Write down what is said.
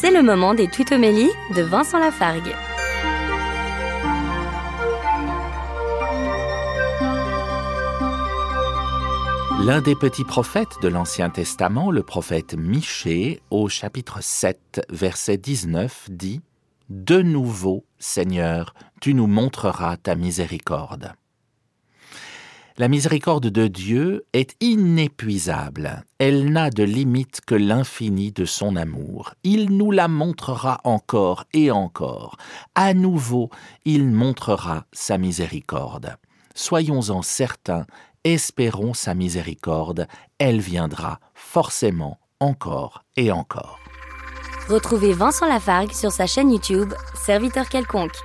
C'est le moment des tutomélies de Vincent Lafargue. L'un des petits prophètes de l'Ancien Testament, le prophète Michée, au chapitre 7, verset 19, dit De nouveau, Seigneur, tu nous montreras ta miséricorde. La miséricorde de Dieu est inépuisable. Elle n'a de limite que l'infini de son amour. Il nous la montrera encore et encore. À nouveau, il montrera sa miséricorde. Soyons-en certains, espérons sa miséricorde, elle viendra forcément encore et encore. Retrouvez Vincent Lafargue sur sa chaîne YouTube, Serviteur quelconque.